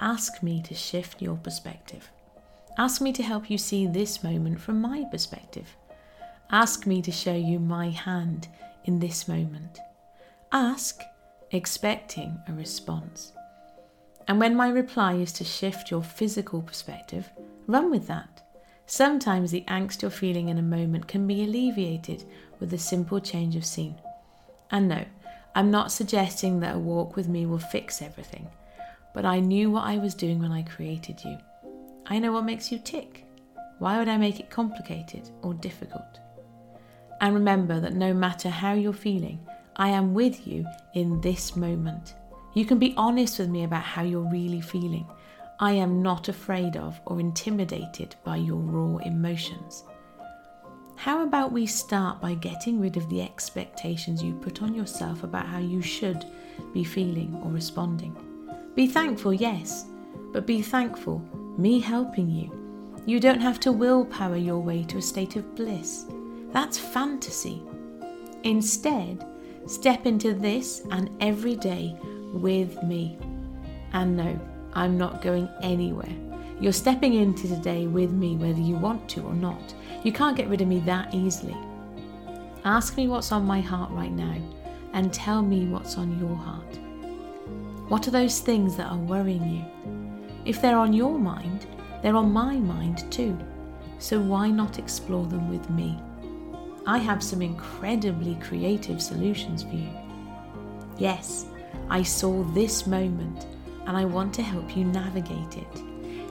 ask me to shift your perspective. Ask me to help you see this moment from my perspective. Ask me to show you my hand in this moment. Ask, expecting a response. And when my reply is to shift your physical perspective, run with that. Sometimes the angst you're feeling in a moment can be alleviated with a simple change of scene. And no, I'm not suggesting that a walk with me will fix everything but I knew what I was doing when I created you. I know what makes you tick. Why would I make it complicated or difficult? And remember that no matter how you're feeling, I am with you in this moment. You can be honest with me about how you're really feeling. I am not afraid of or intimidated by your raw emotions. How about we start by getting rid of the expectations you put on yourself about how you should be feeling or responding? Be thankful, yes, but be thankful, me helping you. You don't have to willpower your way to a state of bliss. That's fantasy. Instead, step into this and every day with me. And no, I'm not going anywhere. You're stepping into today with me whether you want to or not. You can't get rid of me that easily. Ask me what's on my heart right now and tell me what's on your heart. What are those things that are worrying you? If they're on your mind, they're on my mind too. So why not explore them with me? I have some incredibly creative solutions for you. Yes, I saw this moment and I want to help you navigate it.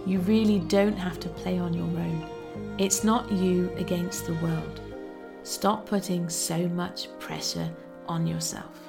You really don't have to play on your own. It's not you against the world. Stop putting so much pressure on yourself.